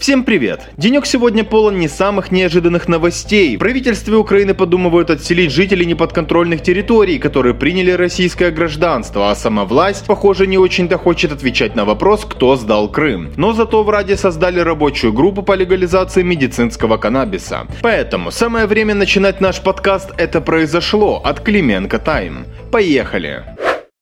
Всем привет! Денек сегодня полон не самых неожиданных новостей. В правительстве Украины подумывают отселить жителей неподконтрольных территорий, которые приняли российское гражданство, а сама власть, похоже, не очень-то хочет отвечать на вопрос, кто сдал Крым. Но зато в Раде создали рабочую группу по легализации медицинского каннабиса. Поэтому самое время начинать наш подкаст «Это произошло» от Клименко Тайм. Поехали!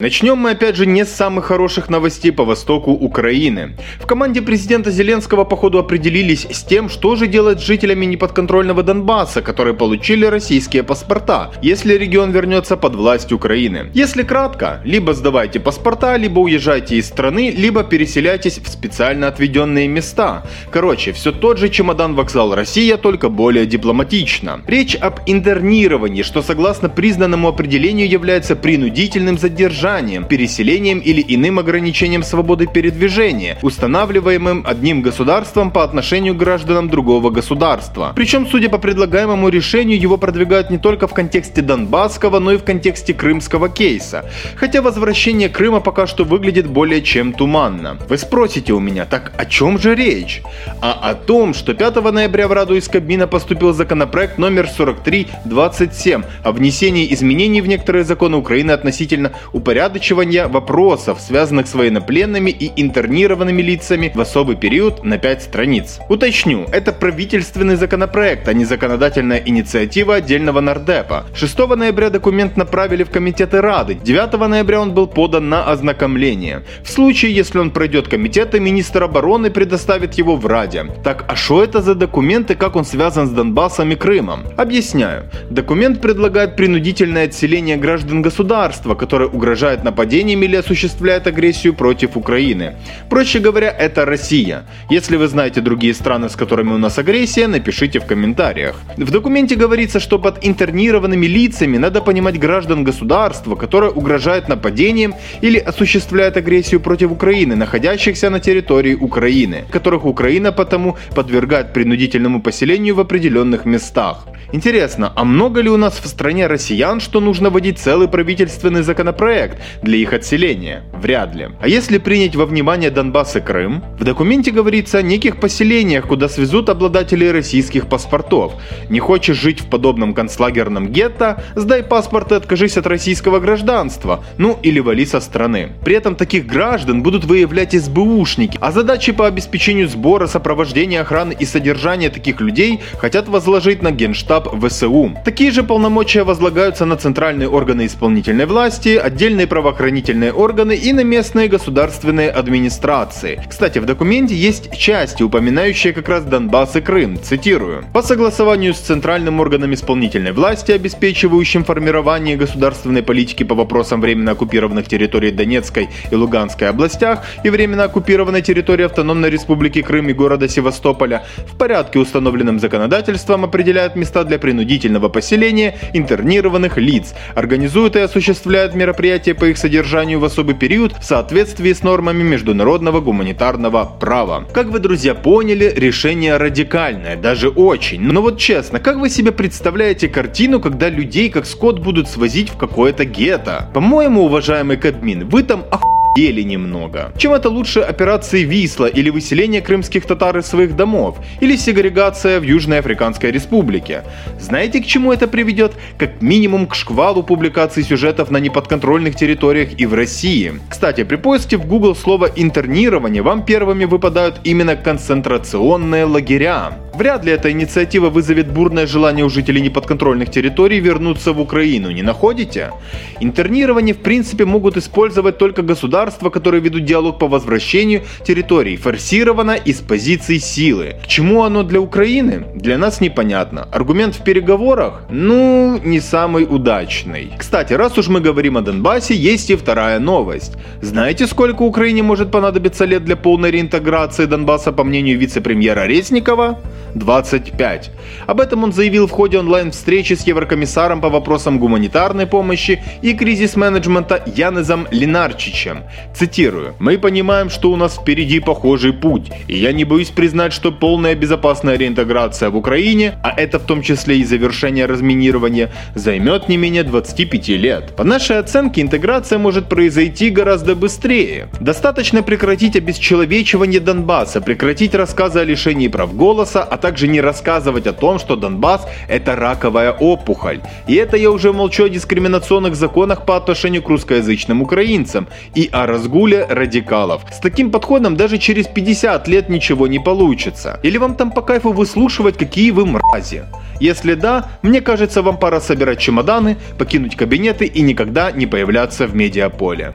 Начнем мы опять же не с самых хороших новостей по востоку Украины. В команде президента Зеленского походу определились с тем, что же делать с жителями неподконтрольного Донбасса, которые получили российские паспорта, если регион вернется под власть Украины. Если кратко, либо сдавайте паспорта, либо уезжайте из страны, либо переселяйтесь в специально отведенные места. Короче, все тот же чемодан-вокзал Россия, только более дипломатично. Речь об интернировании, что согласно признанному определению является принудительным задержанием задержанием, переселением или иным ограничением свободы передвижения, устанавливаемым одним государством по отношению к гражданам другого государства. Причем, судя по предлагаемому решению, его продвигают не только в контексте Донбасского, но и в контексте крымского кейса. Хотя возвращение Крыма пока что выглядит более чем туманно. Вы спросите у меня, так о чем же речь? А о том, что 5 ноября в Раду из Кабмина поступил законопроект номер 4327 о внесении изменений в некоторые законы Украины относительно упорядочения упорядочивания вопросов, связанных с военнопленными и интернированными лицами в особый период на 5 страниц. Уточню, это правительственный законопроект, а не законодательная инициатива отдельного нардепа. 6 ноября документ направили в комитеты Рады, 9 ноября он был подан на ознакомление. В случае, если он пройдет комитеты, министр обороны предоставит его в Раде. Так, а что это за документ и как он связан с Донбассом и Крымом? Объясняю. Документ предлагает принудительное отселение граждан государства, которое угрожает угрожает нападением или осуществляет агрессию против Украины. Проще говоря, это Россия. Если вы знаете другие страны, с которыми у нас агрессия, напишите в комментариях. В документе говорится, что под интернированными лицами надо понимать граждан государства, которое угрожает нападением или осуществляет агрессию против Украины, находящихся на территории Украины, которых Украина потому подвергает принудительному поселению в определенных местах. Интересно, а много ли у нас в стране россиян, что нужно вводить целый правительственный законопроект, для их отселения? Вряд ли. А если принять во внимание Донбасс и Крым, в документе говорится о неких поселениях, куда свезут обладателей российских паспортов. Не хочешь жить в подобном концлагерном гетто, сдай паспорт и откажись от российского гражданства, ну или вали со страны. При этом таких граждан будут выявлять СБУшники, а задачи по обеспечению сбора, сопровождения, охраны и содержания таких людей хотят возложить на Генштаб ВСУ. Такие же полномочия возлагаются на центральные органы исполнительной власти, отдельные правоохранительные органы и на местные государственные администрации. Кстати, в документе есть части, упоминающие как раз Донбасс и Крым. Цитирую. По согласованию с центральным органом исполнительной власти, обеспечивающим формирование государственной политики по вопросам временно оккупированных территорий Донецкой и Луганской областях и временно оккупированной территории Автономной Республики Крым и города Севастополя, в порядке, установленным законодательством, определяют места для принудительного поселения интернированных лиц, организуют и осуществляют мероприятия по их содержанию в особый период в соответствии с нормами международного гуманитарного права. Как вы, друзья, поняли, решение радикальное, даже очень. Но вот честно, как вы себе представляете картину, когда людей как скот будут свозить в какое-то гетто? По-моему, уважаемый Кадмин, вы там охуенно ели немного. Чем это лучше операции Висла или выселение крымских татар из своих домов, или сегрегация в Южной Африканской Республике? Знаете, к чему это приведет? Как минимум к шквалу публикаций сюжетов на неподконтрольных территориях и в России. Кстати, при поиске в Google слова «интернирование» вам первыми выпадают именно концентрационные лагеря. Вряд ли эта инициатива вызовет бурное желание у жителей неподконтрольных территорий вернуться в Украину, не находите? Интернирование в принципе могут использовать только государства, которые ведут диалог по возвращению территорий, форсировано из позиций силы. К чему оно для Украины? Для нас непонятно. Аргумент в переговорах? Ну, не самый удачный. Кстати, раз уж мы говорим о Донбассе, есть и вторая новость. Знаете, сколько Украине может понадобиться лет для полной реинтеграции Донбасса по мнению вице-премьера Резникова? 25. Об этом он заявил в ходе онлайн-встречи с еврокомиссаром по вопросам гуманитарной помощи и кризис-менеджмента Янезом Ленарчичем. Цитирую. «Мы понимаем, что у нас впереди похожий путь, и я не боюсь признать, что полная безопасная реинтеграция в Украине, а это в том числе и завершение разминирования, займет не менее 25 лет. По нашей оценке, интеграция может произойти гораздо быстрее. Достаточно прекратить обесчеловечивание Донбасса, прекратить рассказы о лишении прав голоса, а также не рассказывать о том, что Донбасс – это раковая опухоль. И это я уже молчу о дискриминационных законах по отношению к русскоязычным украинцам и о разгуле радикалов. С таким подходом даже через 50 лет ничего не получится. Или вам там по кайфу выслушивать, какие вы мрази? Если да, мне кажется, вам пора собирать чемоданы, покинуть кабинеты и никогда не появляться в медиаполе.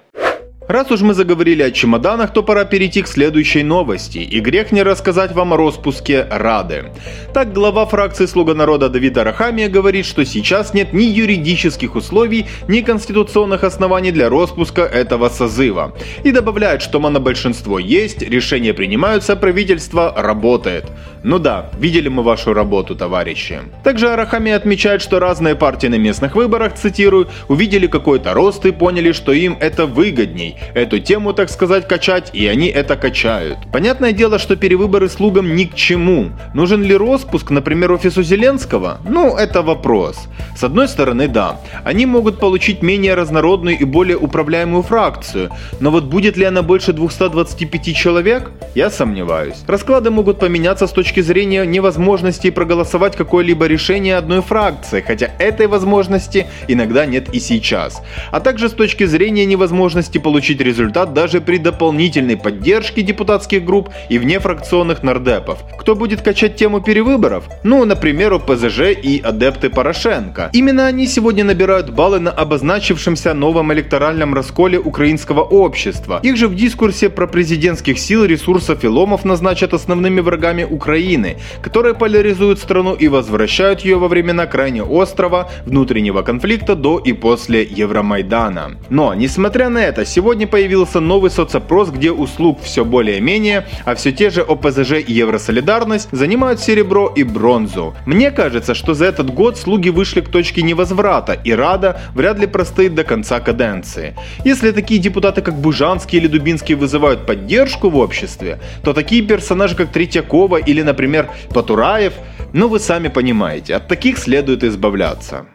Раз уж мы заговорили о чемоданах, то пора перейти к следующей новости. И грех не рассказать вам о распуске Рады. Так, глава фракции «Слуга народа» Давид Арахамия говорит, что сейчас нет ни юридических условий, ни конституционных оснований для распуска этого созыва. И добавляет, что монобольшинство есть, решения принимаются, правительство работает. Ну да, видели мы вашу работу, товарищи. Также Арахамия отмечает, что разные партии на местных выборах, цитирую, увидели какой-то рост и поняли, что им это выгодней эту тему, так сказать, качать, и они это качают. Понятное дело, что перевыборы слугам ни к чему. Нужен ли распуск, например, офису Зеленского? Ну, это вопрос. С одной стороны, да, они могут получить менее разнородную и более управляемую фракцию, но вот будет ли она больше 225 человек? Я сомневаюсь. Расклады могут поменяться с точки зрения невозможности проголосовать какое-либо решение одной фракции, хотя этой возможности иногда нет и сейчас. А также с точки зрения невозможности получить получить результат даже при дополнительной поддержке депутатских групп и внефракционных нардепов. Кто будет качать тему перевыборов? Ну, например, ОПЗЖ и адепты Порошенко. Именно они сегодня набирают баллы на обозначившемся новом электоральном расколе украинского общества. Их же в дискурсе про президентских сил ресурсов и ломов назначат основными врагами Украины, которые поляризуют страну и возвращают ее во времена крайне острого внутреннего конфликта до и после Евромайдана. Но, несмотря на это, сегодня Сегодня появился новый соцопрос, где услуг все более-менее, а все те же ОПЗЖ и Евросолидарность занимают серебро и бронзу. Мне кажется, что за этот год слуги вышли к точке невозврата, и Рада вряд ли простоит до конца каденции. Если такие депутаты, как Бужанский или Дубинский, вызывают поддержку в обществе, то такие персонажи, как Третьякова или, например, Патураев, ну вы сами понимаете, от таких следует избавляться.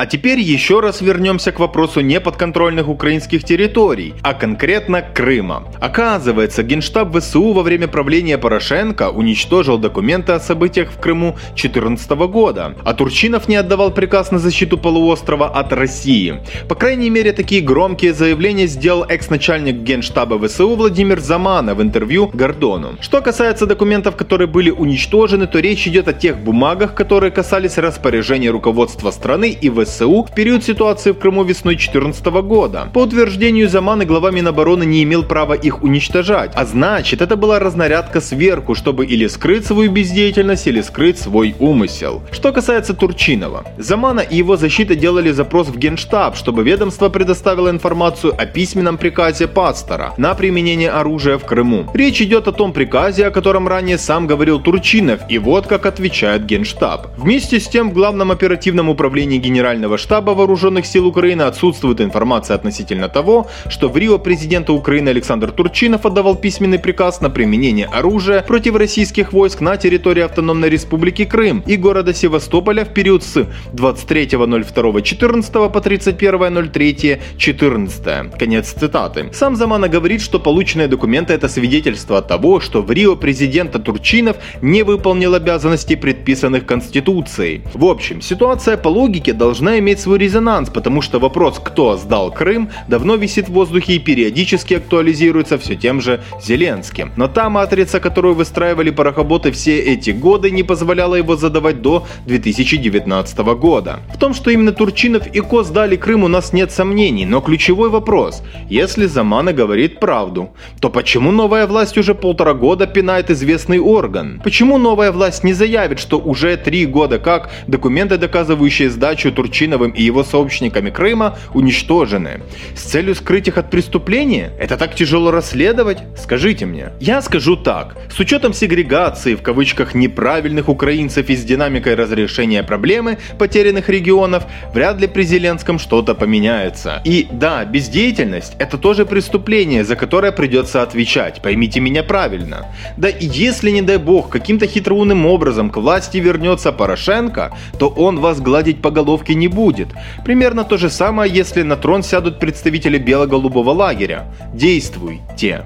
А теперь еще раз вернемся к вопросу неподконтрольных украинских территорий, а конкретно Крыма. Оказывается, Генштаб ВСУ во время правления Порошенко уничтожил документы о событиях в Крыму 2014 года, а Турчинов не отдавал приказ на защиту полуострова от России. По крайней мере, такие громкие заявления сделал экс-начальник Генштаба ВСУ Владимир Замана в интервью Гордону. Что касается документов, которые были уничтожены, то речь идет о тех бумагах, которые касались распоряжения руководства страны и ВСУ ВСУ в период ситуации в Крыму весной 2014 года. По утверждению Замана глава Минобороны не имел права их уничтожать, а значит это была разнарядка сверху, чтобы или скрыть свою бездеятельность, или скрыть свой умысел. Что касается Турчинова, Замана и его защита делали запрос в Генштаб, чтобы ведомство предоставило информацию о письменном приказе Пастора на применение оружия в Крыму. Речь идет о том приказе, о котором ранее сам говорил Турчинов, и вот как отвечает Генштаб. Вместе с тем в Главном оперативном управлении Генерального Генерального штаба Вооруженных сил Украины отсутствует информация относительно того, что в Рио президента Украины Александр Турчинов отдавал письменный приказ на применение оружия против российских войск на территории Автономной Республики Крым и города Севастополя в период с 23.02.14 по 31.03.14. Конец цитаты. Сам Замана говорит, что полученные документы это свидетельство того, что в Рио президента Турчинов не выполнил обязанностей, предписанных Конституцией. В общем, ситуация по логике должна должна иметь свой резонанс, потому что вопрос, кто сдал Крым, давно висит в воздухе и периодически актуализируется все тем же Зеленским. Но та матрица, которую выстраивали парохоботы все эти годы, не позволяла его задавать до 2019 года. В том, что именно Турчинов и Ко сдали Крым, у нас нет сомнений, но ключевой вопрос, если Замана говорит правду, то почему новая власть уже полтора года пинает известный орган? Почему новая власть не заявит, что уже три года как документы, доказывающие сдачу Турчинова Турчиновым и его сообщниками Крыма уничтожены. С целью скрыть их от преступления? Это так тяжело расследовать? Скажите мне. Я скажу так. С учетом сегрегации, в кавычках, неправильных украинцев и с динамикой разрешения проблемы потерянных регионов, вряд ли при Зеленском что-то поменяется. И да, бездеятельность – это тоже преступление, за которое придется отвечать, поймите меня правильно. Да и если, не дай бог, каким-то хитроумным образом к власти вернется Порошенко, то он вас гладить по головке не будет. Примерно то же самое, если на трон сядут представители бело-голубого лагеря. Действуйте.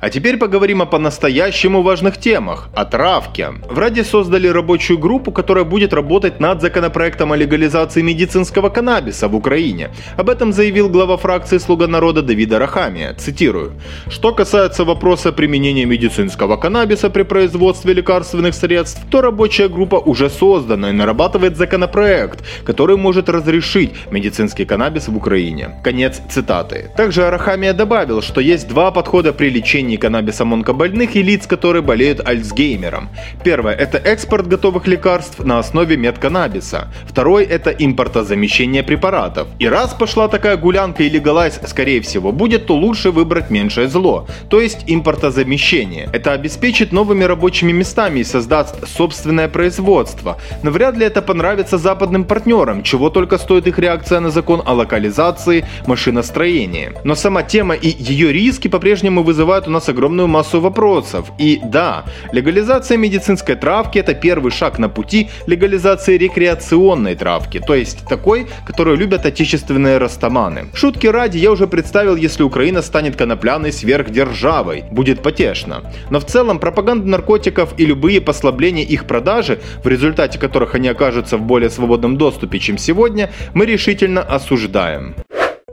А теперь поговорим о по-настоящему важных темах – о травке. В Раде создали рабочую группу, которая будет работать над законопроектом о легализации медицинского каннабиса в Украине. Об этом заявил глава фракции «Слуга народа» Давида Рахамия. Цитирую. «Что касается вопроса применения медицинского каннабиса при производстве лекарственных средств, то рабочая группа уже создана и нарабатывает законопроект, который может разрешить медицинский каннабис в Украине». Конец цитаты. Также Арахамия добавил, что есть два подхода при лечении применении каннабиса монкобольных и лиц, которые болеют альцгеймером. Первое – это экспорт готовых лекарств на основе медканнабиса. Второй – это импортозамещение препаратов. И раз пошла такая гулянка и легалайз, скорее всего, будет, то лучше выбрать меньшее зло, то есть импортозамещение. Это обеспечит новыми рабочими местами и создаст собственное производство. Но вряд ли это понравится западным партнерам, чего только стоит их реакция на закон о локализации машиностроения. Но сама тема и ее риски по-прежнему вызывают у нас нас огромную массу вопросов. И да, легализация медицинской травки это первый шаг на пути легализации рекреационной травки, то есть такой, которую любят отечественные растаманы. Шутки ради, я уже представил, если Украина станет конопляной сверхдержавой. Будет потешно. Но в целом пропаганда наркотиков и любые послабления их продажи, в результате которых они окажутся в более свободном доступе, чем сегодня, мы решительно осуждаем.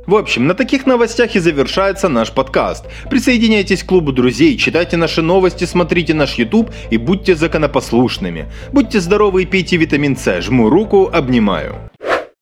В общем, на таких новостях и завершается наш подкаст. Присоединяйтесь к клубу друзей, читайте наши новости, смотрите наш YouTube и будьте законопослушными. Будьте здоровы и пейте витамин С. Жму руку, обнимаю.